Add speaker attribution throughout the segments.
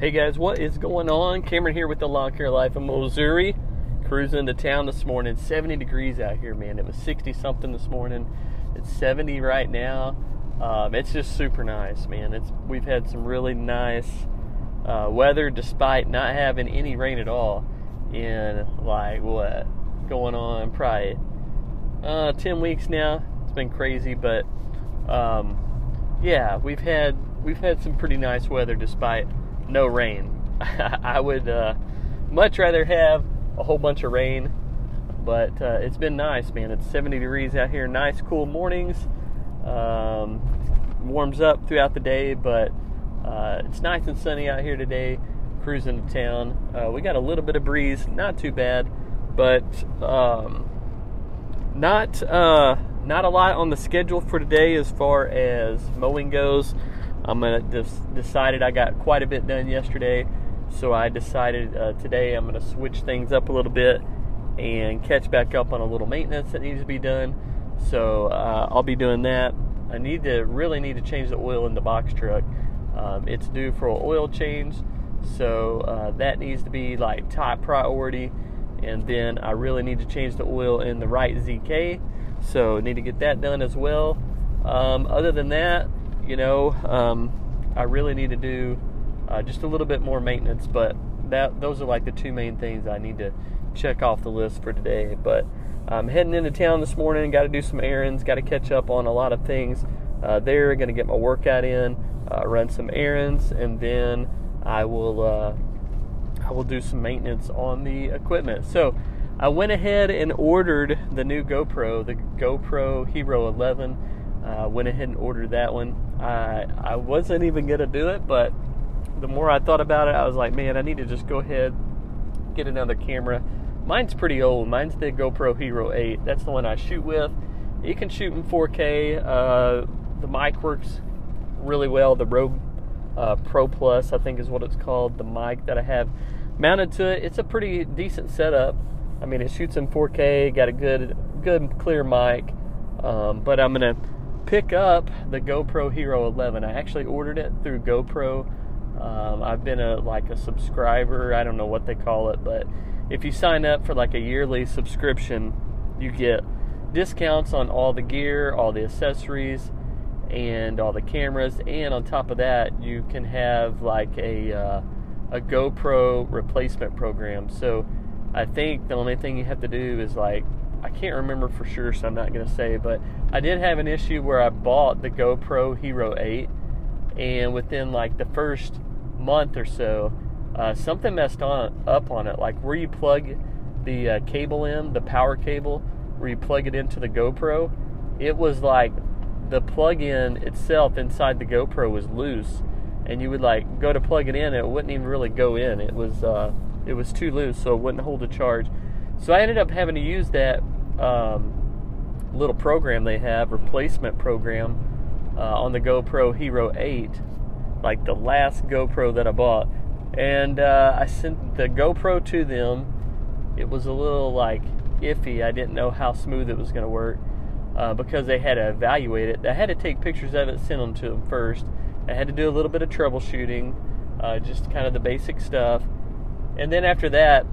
Speaker 1: Hey guys, what is going on? Cameron here with the Lawn Care Life of Missouri. Cruising into town this morning. 70 degrees out here, man. It was 60 something this morning. It's 70 right now. Um, it's just super nice, man. It's we've had some really nice uh, weather despite not having any rain at all in like what going on probably uh, 10 weeks now. It's been crazy, but um, yeah, we've had we've had some pretty nice weather despite no rain. I would uh, much rather have a whole bunch of rain, but uh, it's been nice, man. It's 70 degrees out here, nice, cool mornings. Um, warms up throughout the day, but uh, it's nice and sunny out here today. Cruising to town. Uh, we got a little bit of breeze, not too bad, but um, not uh, not a lot on the schedule for today as far as mowing goes. I'm gonna just decided I got quite a bit done yesterday, so I decided uh, today I'm gonna switch things up a little bit and catch back up on a little maintenance that needs to be done. So uh, I'll be doing that. I need to really need to change the oil in the box truck. Um, it's due for an oil change, so uh, that needs to be like top priority. And then I really need to change the oil in the Wright ZK, so need to get that done as well. Um, other than that, you know, um, I really need to do uh, just a little bit more maintenance, but that those are like the two main things I need to check off the list for today. But I'm heading into town this morning. Got to do some errands. Got to catch up on a lot of things uh, there. Going to get my workout in, uh, run some errands, and then I will uh, I will do some maintenance on the equipment. So I went ahead and ordered the new GoPro, the GoPro Hero 11. Uh, went ahead and ordered that one. I I wasn't even gonna do it, but the more I thought about it, I was like, man, I need to just go ahead get another camera. Mine's pretty old. Mine's the GoPro Hero 8. That's the one I shoot with. You can shoot in 4K. Uh, the mic works really well. The Rode uh, Pro Plus, I think, is what it's called. The mic that I have mounted to it. It's a pretty decent setup. I mean, it shoots in 4K. Got a good, good clear mic. Um, but I'm gonna pick up the GoPro Hero 11. I actually ordered it through GoPro. Um, I've been a like a subscriber. I don't know what they call it, but if you sign up for like a yearly subscription, you get discounts on all the gear, all the accessories, and all the cameras. And on top of that, you can have like a uh, a GoPro replacement program. So I think the only thing you have to do is like I can't remember for sure, so I'm not going to say, but I did have an issue where I bought the GoPro Hero 8, and within like the first month or so, uh, something messed on up on it. Like where you plug the uh, cable in, the power cable, where you plug it into the GoPro, it was like the plug-in itself inside the GoPro was loose, and you would like go to plug it in, and it wouldn't even really go in. It was uh, it was too loose, so it wouldn't hold a charge. So I ended up having to use that um, little program they have, replacement program, uh, on the GoPro Hero 8, like the last GoPro that I bought. And uh, I sent the GoPro to them. It was a little like iffy. I didn't know how smooth it was going to work uh, because they had to evaluate it. I had to take pictures of it, send them to them first. I had to do a little bit of troubleshooting, uh, just kind of the basic stuff. And then after that,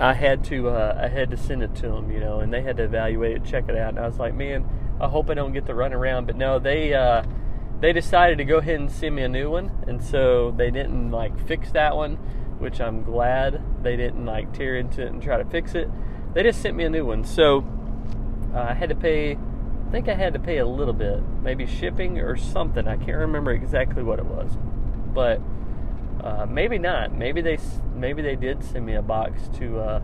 Speaker 1: I had to uh, I had to send it to them, you know, and they had to evaluate it, check it out. And I was like, man, I hope I don't get to run around. But no, they uh, they decided to go ahead and send me a new one, and so they didn't like fix that one, which I'm glad they didn't like tear into it and try to fix it. They just sent me a new one, so uh, I had to pay. I think I had to pay a little bit, maybe shipping or something. I can't remember exactly what it was, but uh, maybe not. Maybe they maybe they did send me a box to uh,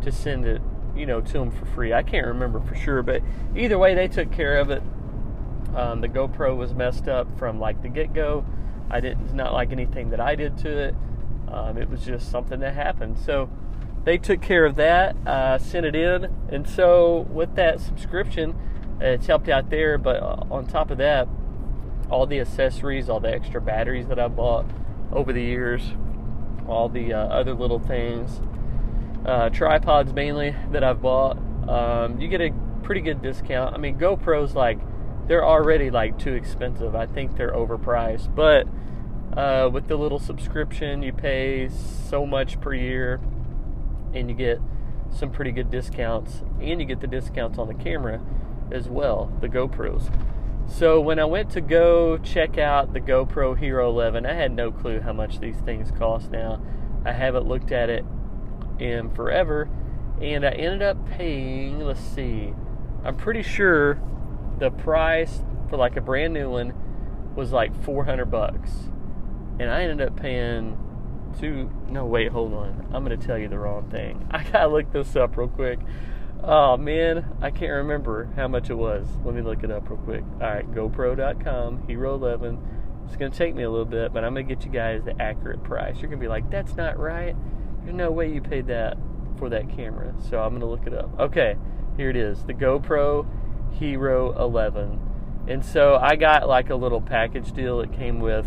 Speaker 1: to send it, you know, to them for free. I can't remember for sure, but either way, they took care of it. Um, the GoPro was messed up from like the get go. I didn't not like anything that I did to it. Um, it was just something that happened. So they took care of that, uh, sent it in, and so with that subscription, it's helped out there. But uh, on top of that, all the accessories, all the extra batteries that I bought over the years, all the uh, other little things, uh, tripods mainly that I've bought. Um, you get a pretty good discount. I mean, GoPros like they're already like too expensive. I think they're overpriced, but Uh, with the little subscription, you pay so much per year, and you get some pretty good discounts, and you get the discounts on the camera as well, the GoPros. So when I went to go check out the GoPro Hero 11, I had no clue how much these things cost now. I haven't looked at it in forever, and I ended up paying, let's see, I'm pretty sure the price for like a brand new one was like 400 bucks. And I ended up paying two, no, wait, hold on. I'm going to tell you the wrong thing. I got to look this up real quick. Oh man, I can't remember how much it was. Let me look it up real quick. All right, GoPro.com, Hero 11. It's to take me a little bit, but I'm to get you guys the accurate price. You're to be like, that's not right. There's no way you paid that for that camera. So I'm to look it up. Okay, here it is the GoPro Hero 11. And so I got like a little package deal. It came with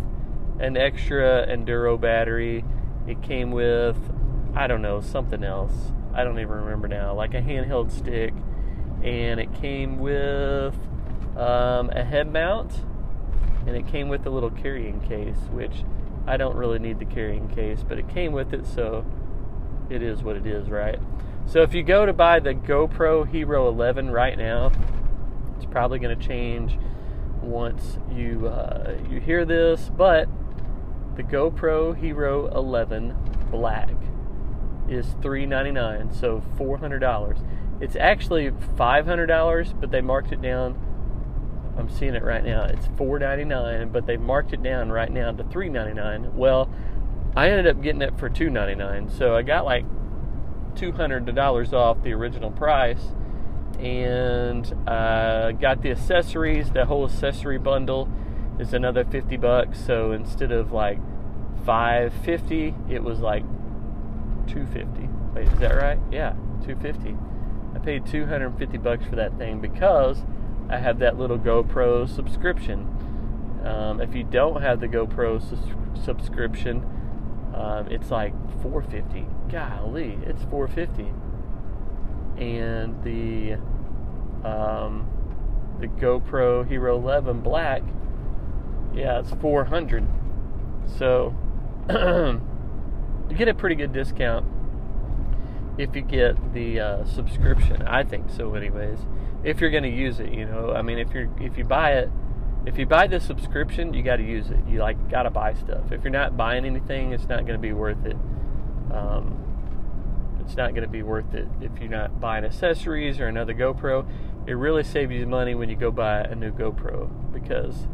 Speaker 1: an extra Enduro battery, it came with, I don't know, something else I don't even remember now, like a handheld stick, and it came with um, a head mount, and it came with a little carrying case, which I don't really need the carrying case, but it came with it, so it is what it is, right? So if you go to buy the GoPro Hero 11 right now, it's probably going to change once you uh, you hear this, but the GoPro Hero 11 Black is 399 so $400 it's actually $500 but they marked it down. I'm seeing it right now. It's 499 but they marked it down right now to 399 well i ended up getting it for 299 so i got like $200 off the original price and uh, got the accessories. The whole accessory bundle is another 50 bucks so instead of like 550 it was like 250. Wait, is that right? Yeah, 250. I paid 250 bucks for that thing because I have that little GoPro subscription. Um, if you don't have the GoPro sus- subscription, um, it's like 450. Golly, it's 450. And the um, the GoPro Hero 11 Black, yeah, it's 400. So you get a pretty good discount if you get the uh, subscription. I think so, anyways. If you're going to use it, you know, I mean, if you're if you buy it, if you buy the subscription, you got to use it. You like got to buy stuff. If you're not buying anything, it's not going to be worth it. Um, it's not going to be worth it if you're not buying accessories or another GoPro. It really saves you money when you go buy a new GoPro because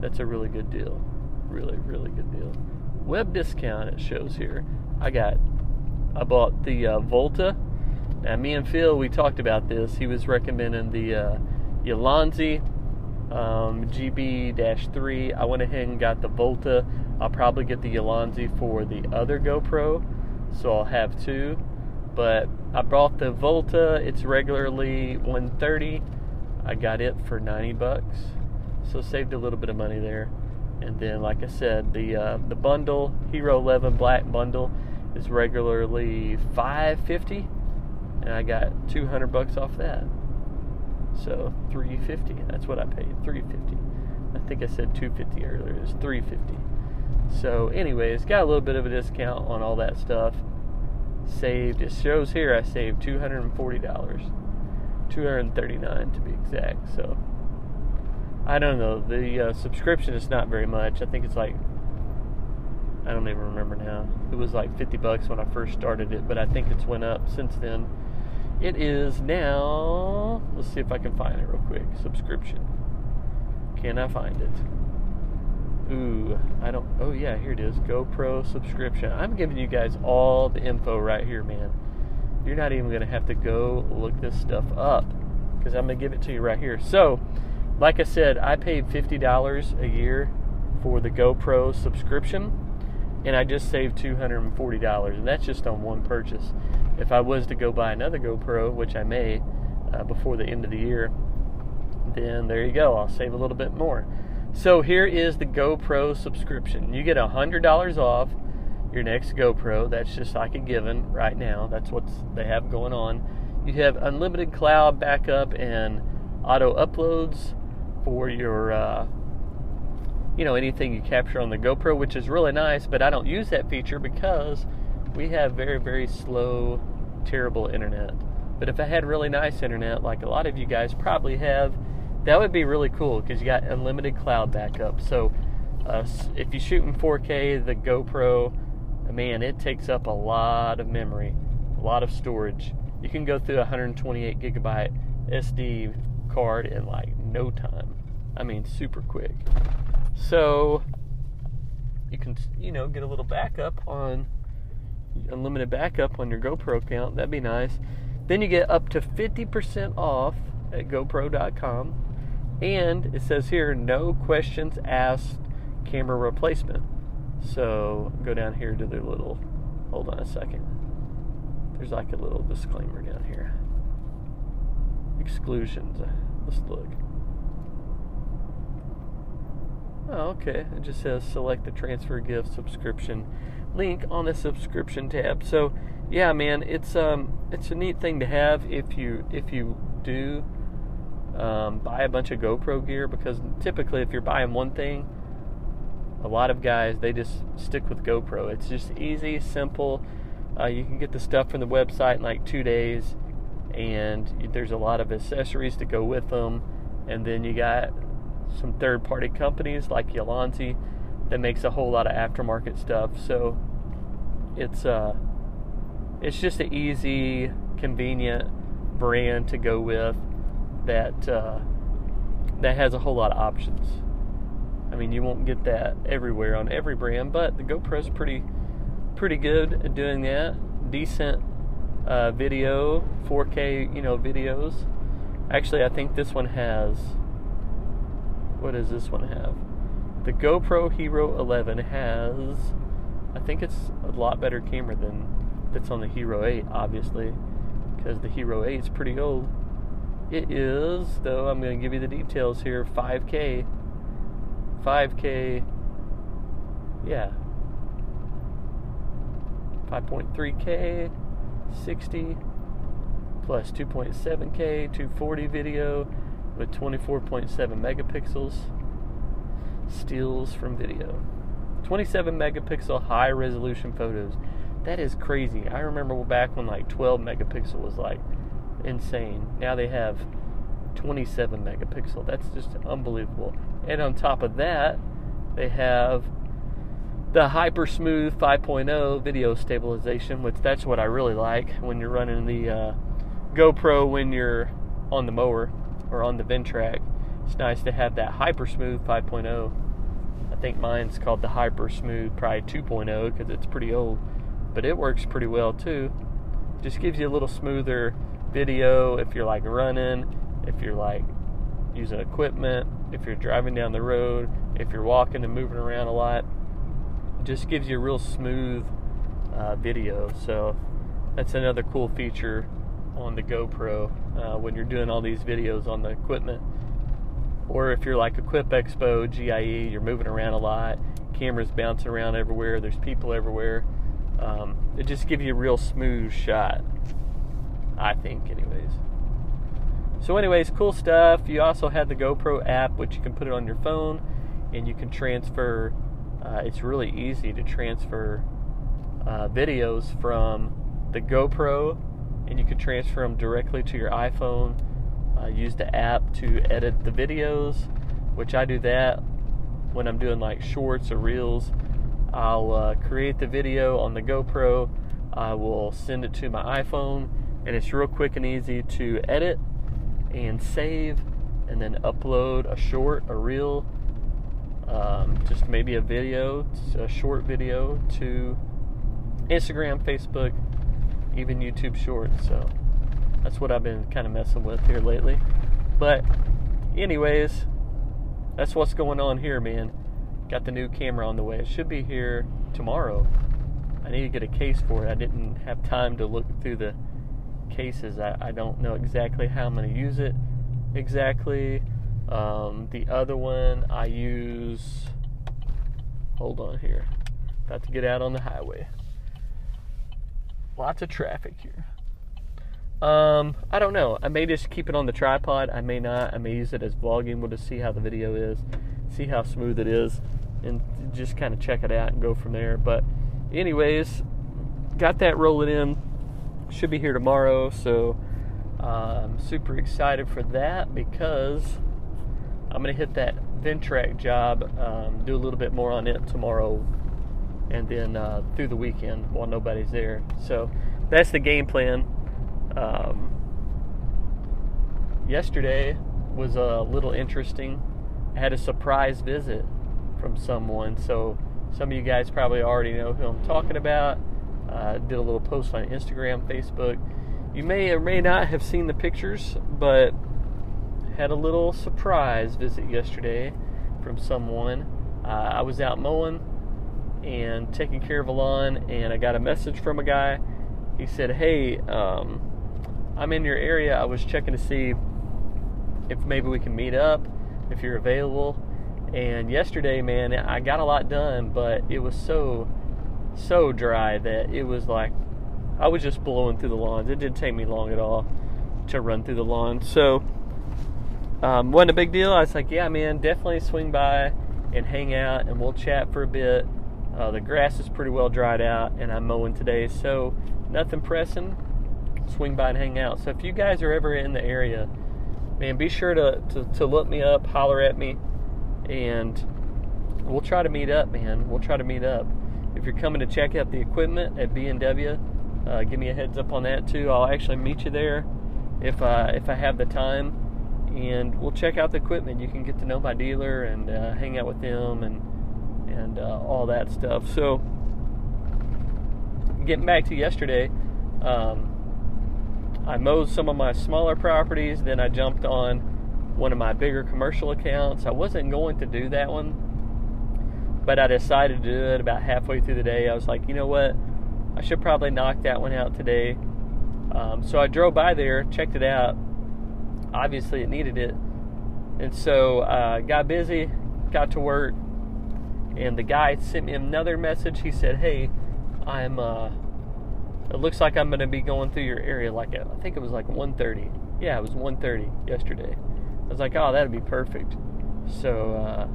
Speaker 1: that's a really good deal. Really, really good deal web discount it shows here. I got, I bought the uh, Volta. Now, me and Phil, we talked about this. He was recommending the uh, Ulanzi um, GB-3. I went ahead and got the Volta. I'll probably get the Ulanzi for the other GoPro, so I'll have two. But I bought the Volta. It's regularly 130. I got it for 90 bucks, so saved a little bit of money there. And then, like I said, the uh, the bundle Hero 11 Black bundle is regularly 550, and I got 200 bucks off that. So 350. That's what I paid. 350. I think I said 250 earlier. It's 350. So, anyways, got a little bit of a discount on all that stuff. Saved. It shows here I saved 240 dollars. 239 to be exact. So I don't know. The uh, subscription is not very much. I think it's like I don't even remember now. It was like 50 bucks when I first started it, but I think it's went up since then. It is now. Let's see if I can find it real quick. Subscription. Can I find it? Ooh, I don't. Oh yeah, here it is. GoPro subscription. I'm giving you guys all the info right here, man. You're not even gonna have to go look this stuff up because I'm gonna give it to you right here. So like I said, I paid $50 a year for the GoPro subscription, and I just saved $240, and that's just on one purchase. If I was to go buy another GoPro, which I may uh, before the end of the year, then there you go, I'll save a little bit more. So here is the GoPro subscription. You get $100 off your next GoPro. That's just like a given right now. That's what they have going on. You have unlimited cloud backup and auto uploads for your uh, you know, anything you capture on the GoPro, which is really nice, but I don't use that feature because we have very, very slow, terrible internet. But if I had really nice internet, like a lot of you guys probably have, that would be really cool because you got unlimited cloud backup. So uh, if you shoot in 4K, the GoPro, man, it takes up a lot of memory, a lot of storage. You can go through a 128 gigabyte SD card in like no time. I mean, super quick. So you can, you know, get a little backup on unlimited backup on your GoPro account. That'd be nice. Then you get up to 50% off at GoPro.com. And it says here, no questions asked camera replacement. So go down here to their little, hold on a second. There's like a little disclaimer down here. Exclusions. Let's look. Oh, okay. It just says select the transfer gift subscription link on the subscription tab. So, yeah, man, it's um it's a neat thing to have if you if you do um, buy a bunch of GoPro gear because typically if you're buying one thing, a lot of guys they just stick with GoPro. It's just easy, simple. Uh, you can get the stuff from the website in like two days, and there's a lot of accessories to go with them. And then you got some third-party companies like Ulanzi that makes a whole lot of aftermarket stuff. So it's uh, it's just an easy, convenient brand to go with that uh, that has a whole lot of options. I mean, you won't get that everywhere on every brand, but the GoPro's pretty pretty good at doing that. Decent uh, video, 4K, you know, videos. Actually, I think this one has. What does this one have? The GoPro Hero 11 has. I think it's a lot better camera than that's on the Hero 8, obviously, because the Hero 8 is pretty old. It is, though, I'm going to give you the details here 5K. 5K. Yeah. 5.3K, 60, plus 2.7K, 240 video with 24.7 megapixels. Steals from video. 27 megapixel high resolution photos. That is crazy. I remember back when like 12 megapixel was like insane. Now they have 27 megapixel. That's just unbelievable. And on top of that, they have the hyper smooth 5.0 video stabilization, which that's what I really like when you're running the uh, GoPro when you're on the mower or on the Ventrac. It's nice to have that hyper smooth 5.0. I think mine's called the hyper smooth, probably 2.0 because it's pretty old, but it works pretty well too. Just gives you a little smoother video if you're like running, if you're like using equipment, if you're driving down the road, if you're walking and moving around a lot. Just gives you a real smooth uh, video. So that's another cool feature on the GoPro uh, when you're doing all these videos on the equipment. Or if you're like Equip Expo, GIE, you're moving around a lot, cameras bouncing around everywhere, there's people everywhere. Um, it just gives you a real smooth shot. I think, anyways. So, anyways, cool stuff. You also have the GoPro app, which you can put it on your phone, and you can transfer. Uh, it's really easy to transfer uh, videos from the GoPro, and you can transfer them directly to your iPhone. Uh, use the app to edit the videos, which I do that when I'm doing like shorts or reels. I'll uh, create the video on the GoPro. I will send it to my iPhone and it's real quick and easy to edit and save and then upload a short, a reel, um, just maybe a video, a short video to Instagram, Facebook, even YouTube Shorts. So that's what I've been kind of messing with here lately. But, anyways, that's what's going on here, man. Got the new camera on the way. It should be here tomorrow. I need to get a case for it. I didn't have time to look through the cases. I, I don't know exactly how I'm going to use it exactly. Um, the other one I use. Hold on here. About to get out on the highway. Lots of traffic here. Um, I don't know. I may just keep it on the tripod. I may not. I may use it as vlogging. We'll just see how the video is. see how smooth it is, and just kind of check it out and go from there. But, anyways, got that rolling in. Should be here tomorrow, so I'm super excited for that because I'm gonna hit that Ventrac job, um, do a little bit more on it tomorrow, and then uh, through the weekend while nobody's there. So that's the game plan. Um, yesterday was a little interesting. I had a surprise visit from someone, so some of you guys probably already know who I'm talking about. Uh, did a little post on Instagram, Facebook. You may or may not have seen the pictures, but had a little surprise visit yesterday from someone. Uh, I was out mowing and taking care of a lawn, and I got a message from a guy. He said, Hey, um, I'm in your area. I was checking to see if maybe we can meet up, if you're available. And yesterday, man, I got a lot done, but it was so, so dry that it was like I was just blowing through the lawns. It didn't take me long at all to run through the lawn. So, um, wasn't a big deal. I was like, yeah, man, definitely swing by and hang out and we'll chat for a bit. Uh, the grass is pretty well dried out and I'm mowing today, so nothing pressing. Swing by and hang out. So if you guys are ever in the area, man, be sure to, to, to look me up, holler at me, and we'll try to meet up, man. We'll try to meet up. If you're coming to check out the equipment at B&W, uh, give me a heads up on that too. I'll actually meet you there if I, if I have the time and we'll check out the equipment. You can get to know my dealer and uh, hang out with them and and uh, all that stuff. So, getting back to yesterday, um, I mowed some of my smaller properties. Then I jumped on one of my bigger commercial accounts. I wasn't going to do that one, but I decided to do it about halfway through the day. I was like, you know what? I should probably knock that one out today. Um, so I drove by there, checked it out obviously it needed it. And so uh, got busy, got to work, and the guy sent me another message. He said, "Hey, I'm. Uh, it looks like I'm going to be going through your area. Like I think it was like 1:30. Yeah, it was 1:30 yesterday. I was like, oh, that'd be perfect. So uh,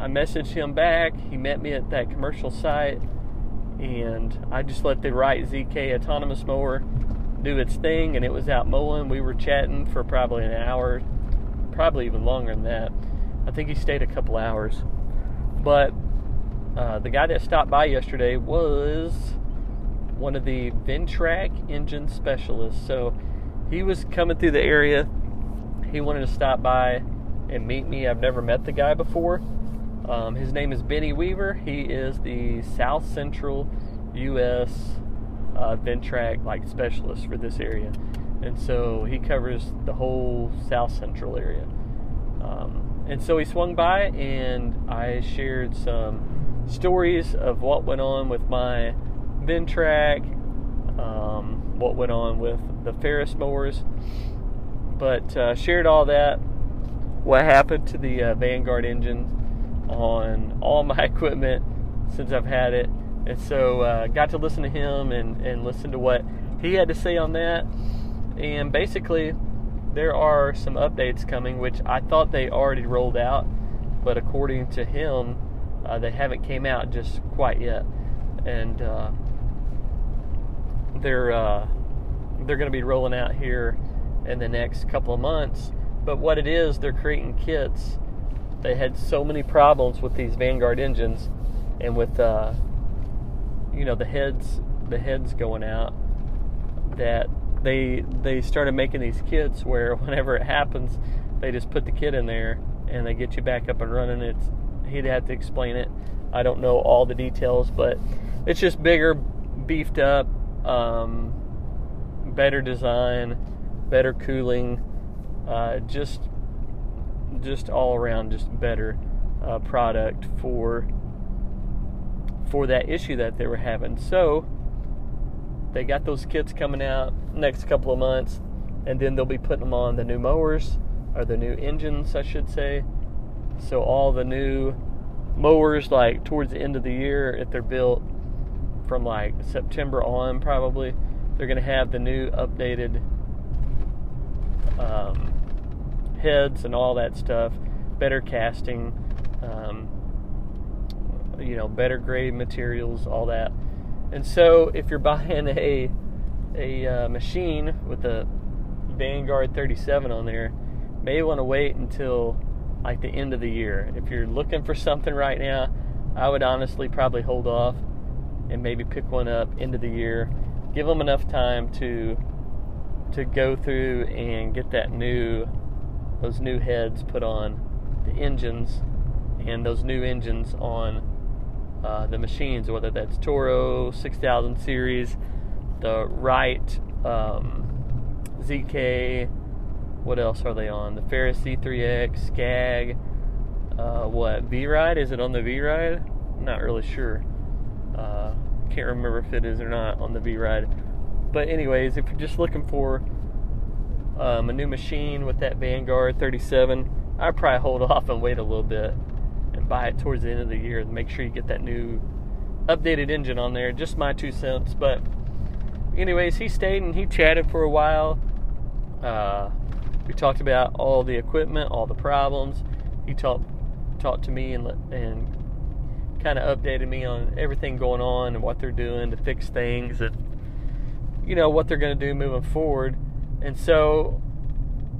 Speaker 1: I messaged him back. He met me at that commercial site, and I just let the Wright ZK autonomous mower do its thing, and it was out mowing. We were chatting for probably an hour, probably even longer than that. I think he stayed a couple hours. But uh, the guy that stopped by yesterday was one of the Ventrac engine specialists. So he was coming through the area. He wanted to stop by and meet me. I've never met the guy before. Um, his name is Benny Weaver. He is the South Central U.S uh, Ventrac like specialist for this area, and so he covers the whole South Central area. Um, and so he swung by, and I shared some stories of what went on with my Ventrac, um, what went on with the Ferris mowers, but uh, shared all that. What happened to the uh, Vanguard engine on all my equipment since I've had it, and so uh, got to listen to him and, and listen to what he had to say on that. And basically, there are some updates coming, which I thought they already rolled out, but according to him, uh, they haven't came out just quite yet. And uh, they're uh, they're going to be rolling out here in the next couple of months. But what it is, they're creating kits. They had so many problems with these Vanguard engines and with uh, you know the heads the heads going out that they they started making these kits where whenever it happens they just put the kit in there and they get you back up and running it's he'd have to explain it i don't know all the details but it's just bigger beefed up um, better design better cooling uh, just just all around just better uh, product for for that issue that they were having. So they got those kits coming out next couple of months, and then they'll be putting them on the new mowers or the new engines, I should say. So all the new mowers, like towards the end of the year, if they're built from like September on, probably they're going to have the new updated um, heads and all that stuff better casting, um, you know, better grade materials, all that. And so, if you're buying a a uh, machine with a Vanguard 37 on there, may want to wait until like the end of the year. If you're looking for something right now, I would honestly probably hold off and maybe pick one up end of the year. Give them enough time to to go through and get that new those new heads put on the engines and those new engines on uh, the machines, whether that's Toro 6000 series, the Wright um, ZK, what else are they on? The Ferris Z3X, Scag, uh, what V Ride? Is it on the V Ride? Not really sure. Uh, can't remember if it is or not on the V Ride. But anyways, if you're just looking for um, a new machine with that Vanguard 37, I'd probably hold off and wait a little bit buy it towards the end of the year and make sure you get that new updated engine on there. Just my two cents. But anyways, he stayed and he chatted for a while. Uh, we talked about all the equipment, all the problems. He talked talked to me and and kind of updated me on everything going on and what they're doing to fix things and you know what they're going to do moving forward. And so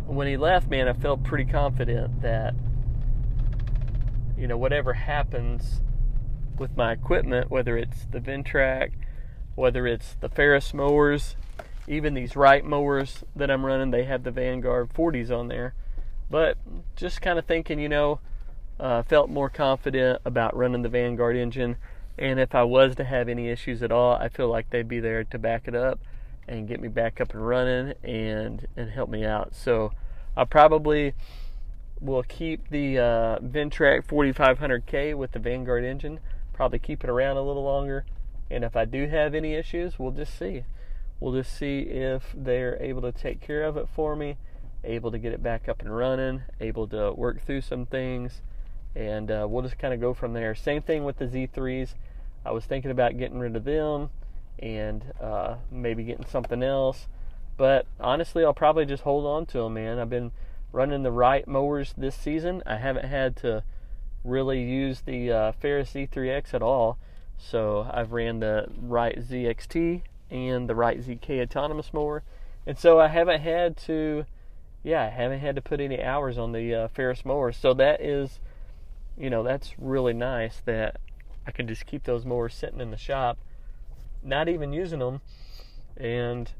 Speaker 1: when he left, man, I felt pretty confident that you know whatever happens with my equipment, whether it's the Ventrac, whether it's the Ferris mowers, even these Wright mowers that I'm running, they have the Vanguard 40s on there. But just kind of thinking, you know, uh, felt more confident about running the Vanguard engine. And if I was to have any issues at all, I feel like they'd be there to back it up and get me back up and running and and help me out. So I probably will keep the uh, Ventrac 4500K with the Vanguard engine. Probably keep it around a little longer. And if I do have any issues, we'll just see. We'll just see if they're able to take care of it for me, able to get it back up and running, able to work through some things, and uh, we'll just kind of go from there. Same thing with the Z3s. I was thinking about getting rid of them and uh, maybe getting something else, but honestly, I'll probably just hold on to them, man. I've been running the Wright mowers this season. I haven't had to really use the uh, Ferris Z3X at all, so I've ran the Wright ZXT and the Wright ZK autonomous mower, and so I haven't had to, yeah, I haven't had to put any hours on the uh, Ferris mower. So that is, you know, that's really nice that I can just keep those mowers sitting in the shop, not even using them, and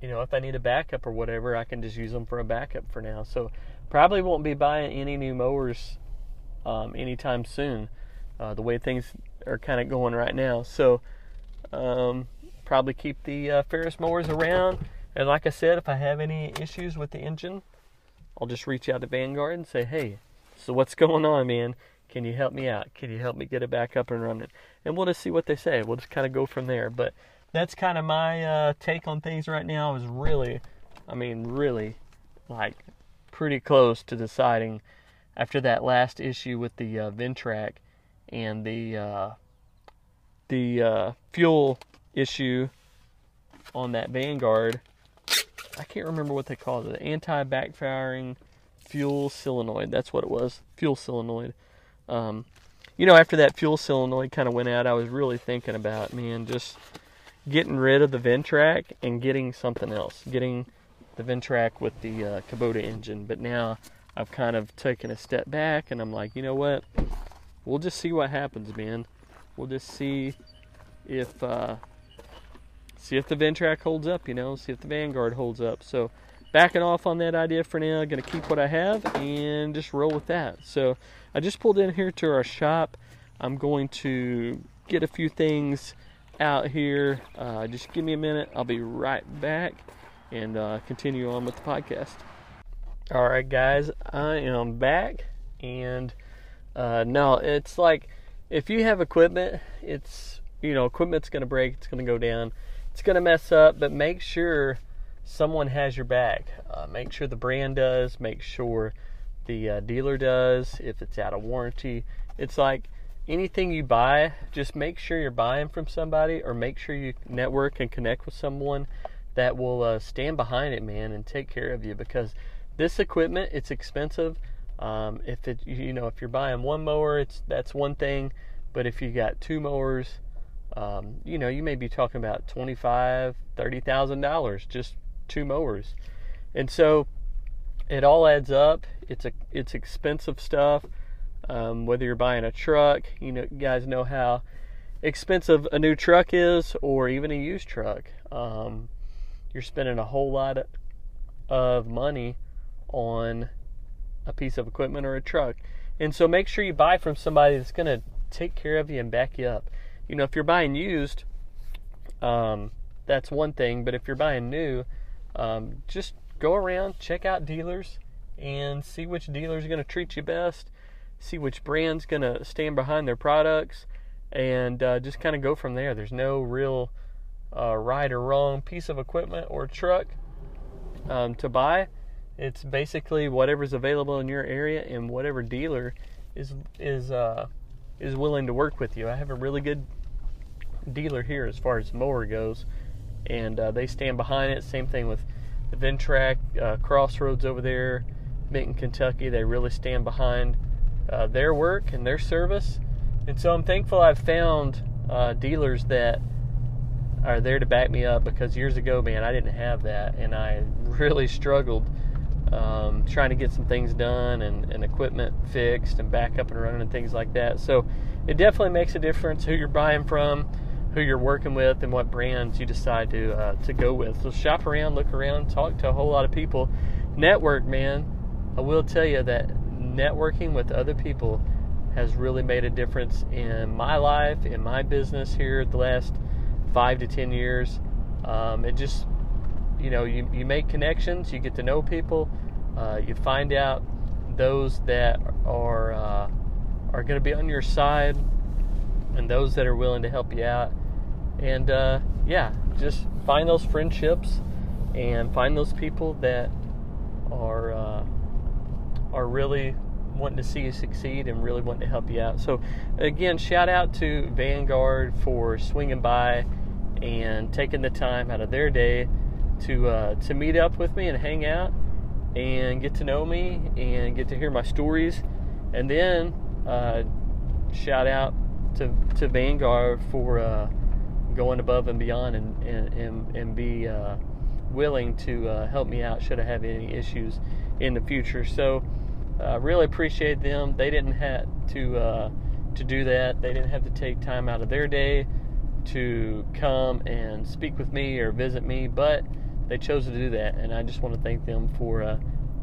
Speaker 1: you know, if I need a backup or whatever, I can just use them for a backup for now. So probably won't be buying any new mowers um, anytime soon. Uh, the way things are kind of going right now. So um, probably keep the uh, Ferris mowers around. And like I said, if I have any issues with the engine, I'll just reach out to Vanguard and say, hey, so what's going on, man? Can you help me out? Can you help me get it back up and running? And we'll just see what they say. We'll just kind of go from there. But that's kind of my uh, take on things right now. Is really, I mean, really, like pretty close to deciding after that last issue with the uh, Ventrac and the uh, the uh, fuel issue on that Vanguard. I can't remember what they called it. The anti-backfiring fuel solenoid. That's what it was. Fuel solenoid. Um, you know, after that fuel solenoid kind of went out, I was really thinking about, man, just getting rid of the Ventrac and getting something else. Getting the Ventrac with the uh, Kubota engine. But now I've kind of taken a step back and I'm like, you know what? We'll just see what happens, man. We'll just see if uh, see if the Ventrac holds up, you know, see if the Vanguard holds up. So backing off on that idea for now, gonna keep what I have and just roll with that. So I just pulled in here to our shop. I'm going to get a few things out here. Uh, just give me a minute. I'll be right back and uh, continue on with the podcast. All right, guys, I am back, and uh, no, it's like if you have equipment, it's you know equipment's going to break, it's going to go down, it's going to mess up, but make sure someone has your back. Uh, make sure the brand does. Make sure the uh, dealer does. If it's out of warranty, it's like anything you buy. Just make sure you're buying from somebody, or make sure you network and connect with someone that will uh, stand behind it, man, and take care of you because this equipment, it's expensive, Um, if it, you know, if you're buying one mower, it's that's one thing. But if you got two mowers, um, you know, you may be talking about twenty-five, thirty thousand dollars just two mowers, and so it all adds up. It's a it's expensive stuff. Um, whether you're buying a truck, you know, you guys know how expensive a new truck is, or even a used truck. Um, you're spending a whole lot of money on a piece of equipment or a truck. And so make sure you buy from somebody that's going to take care of you and back you up. You know, if you're buying used, um, that's one thing. But if you're buying new, um, just go around, check out dealers, and see which dealer is going to treat you best. See which brand's going to stand behind their products, and uh, just kind of go from there. There's no real uh, right or wrong piece of equipment or truck um, to buy. It's basically whatever's available in your area and whatever dealer is is uh, is willing to work with you. I have a really good dealer here as far as mower goes, and uh, they stand behind it. Same thing with the Ventrac uh, Crossroads over there, Benton, Kentucky. They really stand behind uh, their work and their service, and so I'm thankful I've found uh, dealers that are there to back me up because years ago, man, I didn't have that, and I really struggled um, trying to get some things done and, and equipment fixed and back up and running and things like that. So it definitely makes a difference who you're buying from, who you're working with, and what brands you decide to uh, to go with. So shop around, look around, talk to a whole lot of people, network, man. I will tell you that networking with other people has really made a difference in my life, in my business here the last five to ten years. Um, it just you know you, you make connections you get to know people uh, you find out those that are uh, are going to be on your side and those that are willing to help you out and uh, yeah just find those friendships and find those people that are uh, are really wanting to see you succeed and really wanting to help you out so again shout out to vanguard for swinging by and taking the time out of their day to uh, to meet up with me and hang out and get to know me and get to hear my stories, and then uh, shout out to to Vanguard for uh, going above and beyond and and and, and be uh, willing to uh, help me out should I have any issues in the future. So. I uh, really appreciate them. They didn't have to uh, to do that. They didn't have to take time out of their day to come and speak with me or visit me, but they chose to do that, and I just want to thank them for uh,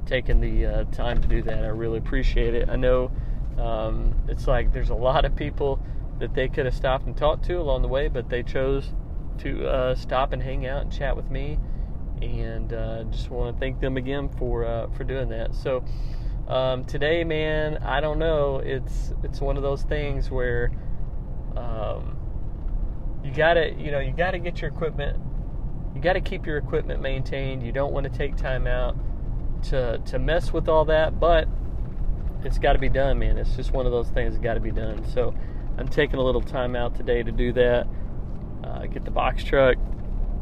Speaker 1: taking the uh, time to do that. I really appreciate it. I know um, it's like there's a lot of people that they could have stopped and talked to along the way, but they chose to uh, stop and hang out and chat with me, and uh, just want to thank them again for for doing that. So. Um, today, man, I don't know. It's it's one of those things where um, you gotta you know you gotta get your equipment you got to keep your equipment maintained. You don't want to take time out to to mess with all that, but it's got to be done, man. It's just one of those things that got to be done. So I'm taking a little time out today to do that. Uh, get the box truck,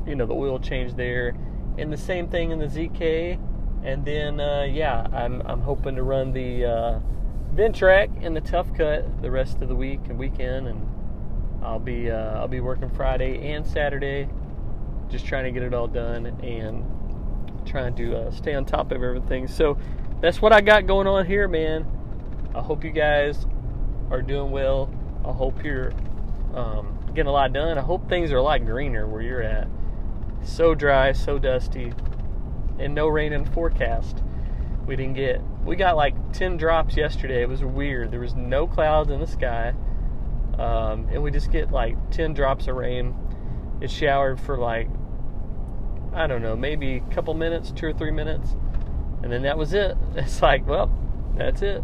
Speaker 1: you know, the oil change there, and the same thing in the ZK. And then, uh, yeah, I'm I'm hoping to run the uh, Ventrac and the Tough Cut the rest of the week and weekend, and I'll be uh, I'll be working Friday and Saturday just trying to get it all done and trying to uh, stay on top of everything. So that's what I got going on here, man. I hope you guys are doing well. I hope you're um, getting a lot done. I hope things are a lot greener where you're at. So dry, so dusty, and no rain in the forecast. We didn't get. We got like 10 drops yesterday. It was weird. There was no clouds in the sky. Um, and we just get like 10 drops of rain. It showered for like I don't know, maybe a couple minutes, two or three minutes, and then that was it. It's like, well, that's it.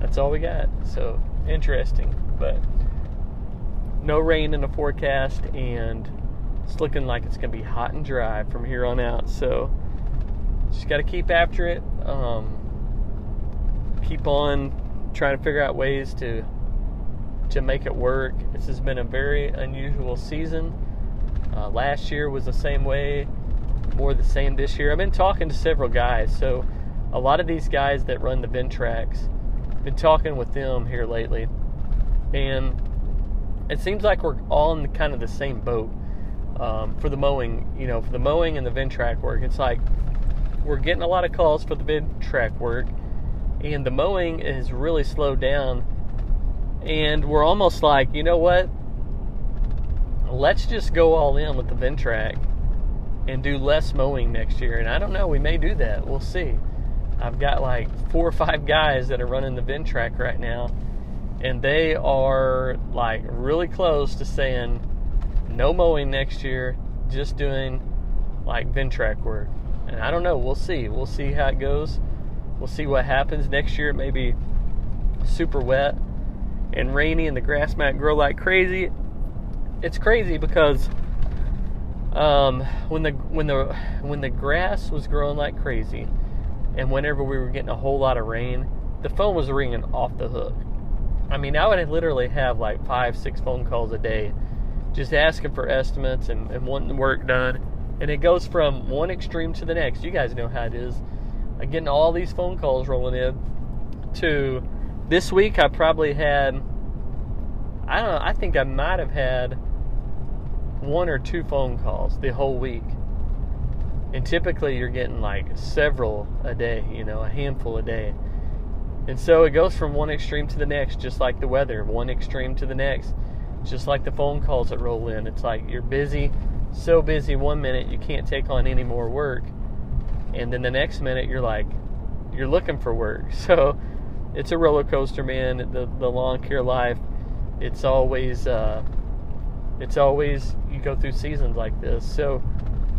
Speaker 1: That's all we got. So interesting, but no rain in the forecast, and it's looking like it's going to be hot and dry from here on out. So just got to keep after it. Um, keep on trying to figure out ways to to make it work. This has been a very unusual season uh, last year was the same way, more the same this year. I've been talking to several guys, so a lot of these guys that run the Ventracs, been talking with them here lately, and it seems like we're all in kind of the same boat um, for the mowing. You know, for the mowing and the Ventrac work, it's like we're getting a lot of calls for the Ventrac work, and the mowing is really slowed down, and we're almost like, you know what? Let's just go all in with the Ventrac and do less mowing next year. And I don't know, we may do that. We'll see. I've got like four or five guys that are running the Ventrac right now, and they are like really close to saying no mowing next year, just doing like Ventrac work. And I don't know, we'll see. We'll see how it goes. We'll see what happens next year. It may be super wet and rainy, and the grass might grow like crazy. It's crazy because um, when the when the when the grass was growing like crazy, and whenever we were getting a whole lot of rain, the phone was ringing off the hook. I mean, I would literally have like five, six phone calls a day, just asking for estimates and, and wanting work done. And it goes from one extreme to the next. You guys know how it is. I'm getting all these phone calls rolling in. To this week, I probably had, I don't know, I think I might have had one or two phone calls the whole week. And typically you're getting like several a day, you know, a handful a day. And so it goes from one extreme to the next, just like the weather, one extreme to the next, just like the phone calls that roll in. It's like you're busy, so busy one minute you can't take on any more work. And then the next minute you're like, you're looking for work. So it's a roller coaster, man. The, the lawn care life, it's always, uh, it's always you go through seasons like this. So,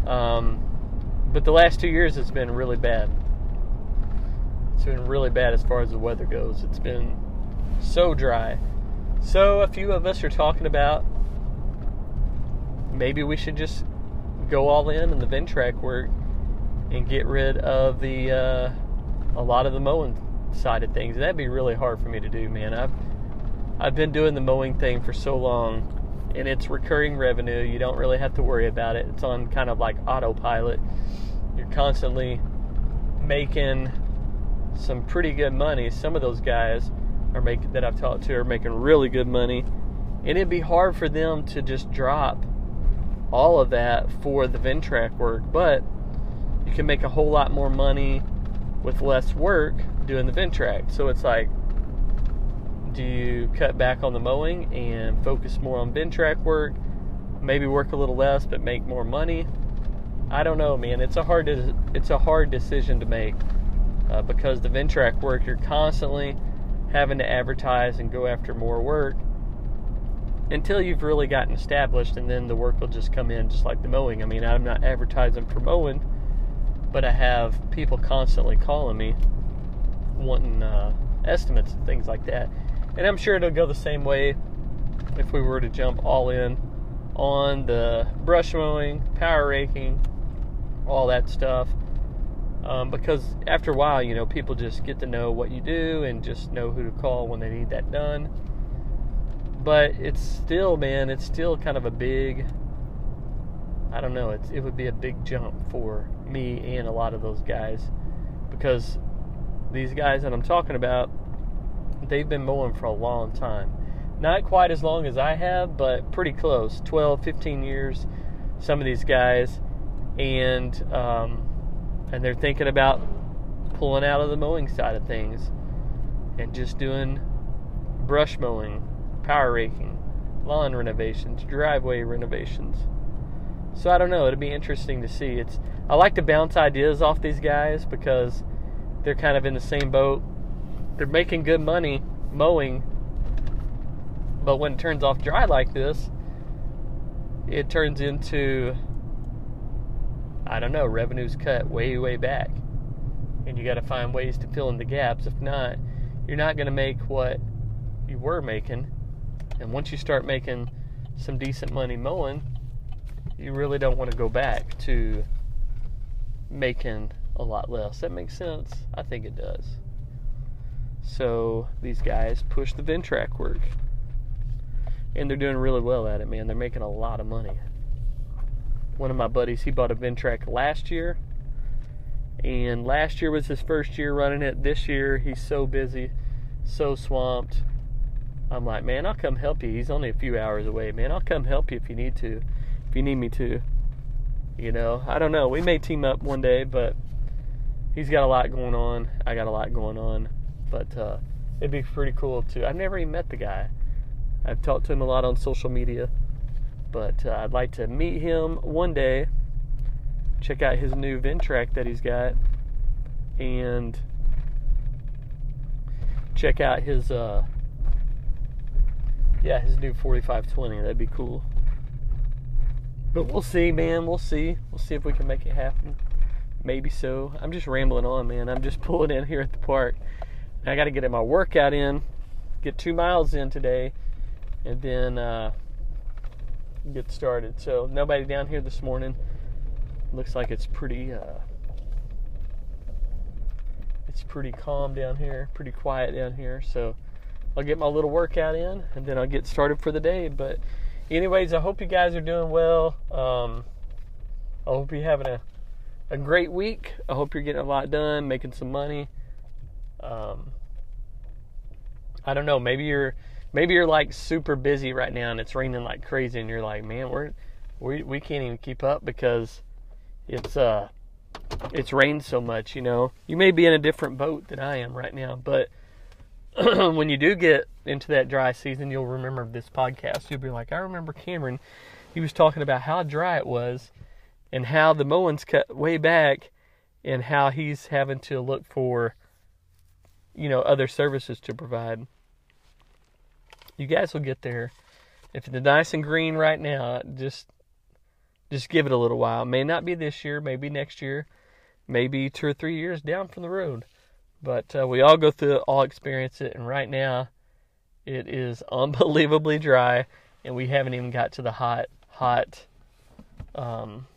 Speaker 1: um, but the last two years it's been really bad. It's been really bad as far as the weather goes. It's been so dry. So a few of us are talking about maybe we should just go all in in the Ventrac work and get rid of the uh, a lot of the mowing side of things. That'd be really hard for me to do, man. I've I've been doing the mowing thing for so long and it's recurring revenue. You don't really have to worry about it. It's on kind of like autopilot. You're constantly making some pretty good money. Some of those guys are making that I've talked to are making really good money, and it'd be hard for them to just drop all of that for the Ventrac work. But you can make a whole lot more money with less work doing the Ventrac. So it's like do you cut back on the mowing and focus more on Ventrac work? Maybe work a little less but make more money? I don't know, man. It's a hard it's a hard decision to make uh, because the Ventrac work you're constantly having to advertise and go after more work until you've really gotten established, and then the work will just come in just like the mowing. I mean, I'm not advertising for mowing, but I have people constantly calling me wanting uh, estimates and things like that. And I'm sure it'll go the same way if we were to jump all in on the brush mowing, power raking, all that stuff. Um, because after a while, you know, people just get to know what you do and just know who to call when they need that done. But it's still, man, it's still kind of a big. I don't know. It's, it would be a big jump for me and a lot of those guys because these guys that I'm talking about, they've been mowing for a long time. Not quite as long as I have, but pretty close 12, 15 years. Some of these guys, and um, and they're thinking about pulling out of the mowing side of things and just doing brush mowing, power raking, lawn renovations, driveway renovations. So I don't know. It'll be interesting to see. It's I like to bounce ideas off these guys because they're kind of in the same boat they're making good money mowing, but when it turns off dry like this, it turns into I don't know, revenues cut way, way back. And you got to find ways to fill in the gaps. If not, you're not going to make what you were making. And once you start making some decent money mowing, you really don't want to go back to making a lot less. That makes sense? I think it does. So these guys push the Ventrac work. And they're doing really well at it, man. They're making a lot of money. One of my buddies, he bought a Ventrac last year And last year was his first year running it. This year he's so busy, so swamped. I'm like, man, I'll come help you. He's only a few hours away, man. I'll come help you if you need to, if you need me to. You know, I don't know. We may team up one day, but he's got a lot going on. I got a lot going on, but uh, it'd be pretty cool too. I've never even met the guy. I've talked to him a lot on social media, but uh, I'd like to meet him one day. Check out his new Ventrac that he's got, and check out his uh, yeah his new 4520. That'd be cool. But we'll see, man. We'll see. We'll see if we can make it happen. Maybe so. I'm just rambling on, man. I'm just pulling in here at the park. I got to get my workout in, get two miles in today, and then uh, get started. So nobody down here this morning. Looks like it's pretty. Uh, it's pretty calm down here, pretty quiet down here. So I'll get my little workout in, and then I'll get started for the day. But anyways, I hope you guys are doing well. Um, I hope you're having a, a great week. I hope you're getting a lot done, making some money. Um, I don't know. Maybe you're maybe you're like super busy right now and it's raining like crazy, and you're like, man, we're we we can't even keep up because it's uh it's rained so much. You know, you may be in a different boat than I am right now, but when you do get into that dry season, you'll remember this podcast. You'll be like, I remember Cameron. He was talking about how dry it was and how the mowing's cut way back and how he's having to look for, you know, other services to provide. You guys will get there. If it's nice and green right now, just just give it a little while. May not be this year, maybe next year, maybe two or three years down from the road. But uh, we all go through it, all experience it, and right now it is unbelievably dry, and we haven't even got to the hot, hot, um,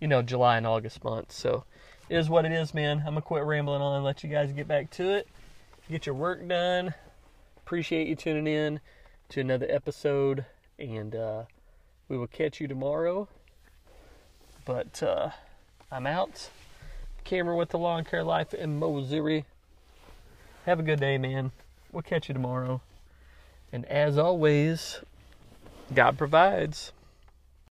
Speaker 1: you know, July and August months. So it is what it is, man. I'm gonna quit rambling on and let you guys get back to it. Get your work done. Appreciate you tuning in to another episode, and uh, we will catch you tomorrow. But uh, I'm out. Cameron with the Lawn Care Life in Missouri. Have a good day, man. We'll catch you tomorrow. And as always, God provides.